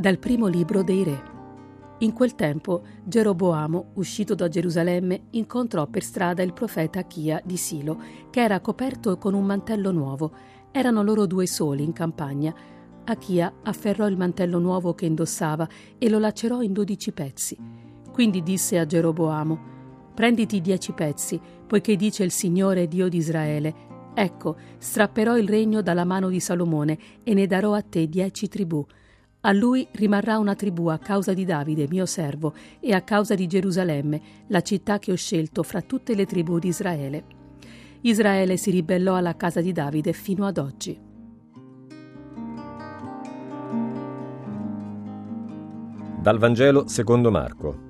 Dal primo libro dei Re. In quel tempo Geroboamo, uscito da Gerusalemme, incontrò per strada il profeta Achia di Silo, che era coperto con un mantello nuovo. Erano loro due soli in campagna. Achia afferrò il mantello nuovo che indossava e lo lacerò in dodici pezzi. Quindi disse a Geroboamo: Prenditi dieci pezzi, poiché dice il Signore Dio di Israele: Ecco, strapperò il regno dalla mano di Salomone e ne darò a te dieci tribù a lui rimarrà una tribù a causa di Davide, mio servo, e a causa di Gerusalemme, la città che ho scelto fra tutte le tribù di Israele. Israele si ribellò alla casa di Davide fino ad oggi. Dal Vangelo secondo Marco.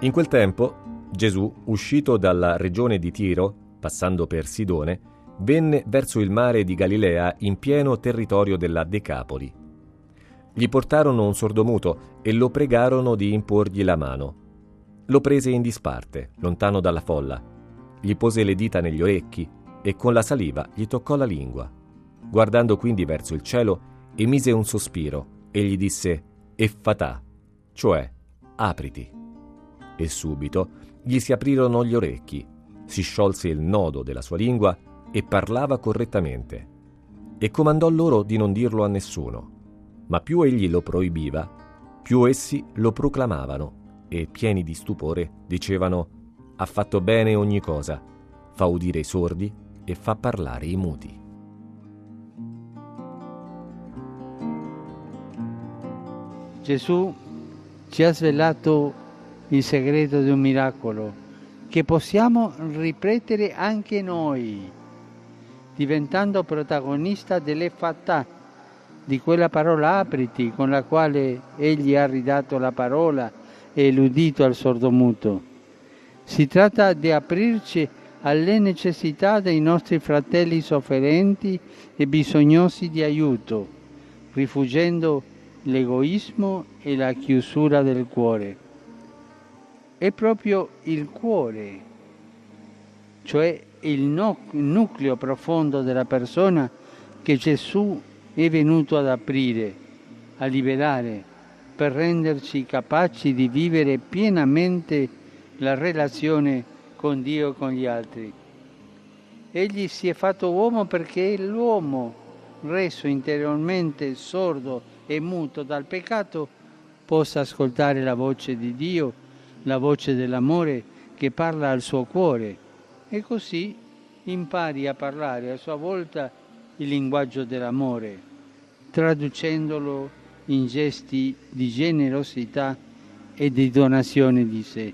In quel tempo Gesù, uscito dalla regione di Tiro, passando per Sidone, venne verso il mare di Galilea in pieno territorio della Decapoli gli portarono un sordomuto e lo pregarono di imporgli la mano. Lo prese in disparte, lontano dalla folla. Gli pose le dita negli orecchi e con la saliva gli toccò la lingua. Guardando quindi verso il cielo, emise un sospiro e gli disse Effatà, cioè apriti. E subito gli si aprirono gli orecchi, si sciolse il nodo della sua lingua e parlava correttamente. E comandò loro di non dirlo a nessuno ma più egli lo proibiva, più essi lo proclamavano e, pieni di stupore, dicevano ha fatto bene ogni cosa, fa udire i sordi e fa parlare i muti. Gesù ci ha svelato il segreto di un miracolo che possiamo ripetere anche noi, diventando protagonista delle fatà di quella parola apriti con la quale egli ha ridato la parola e l'udito al sordomuto. Si tratta di aprirci alle necessità dei nostri fratelli sofferenti e bisognosi di aiuto, rifuggendo l'egoismo e la chiusura del cuore. È proprio il cuore, cioè il nucleo profondo della persona che Gesù è venuto ad aprire, a liberare, per renderci capaci di vivere pienamente la relazione con Dio e con gli altri. Egli si è fatto uomo perché l'uomo, reso interiormente sordo e muto dal peccato, possa ascoltare la voce di Dio, la voce dell'amore che parla al suo cuore e così impari a parlare a sua volta il linguaggio dell'amore traducendolo in gesti di generosità e di donazione di sé.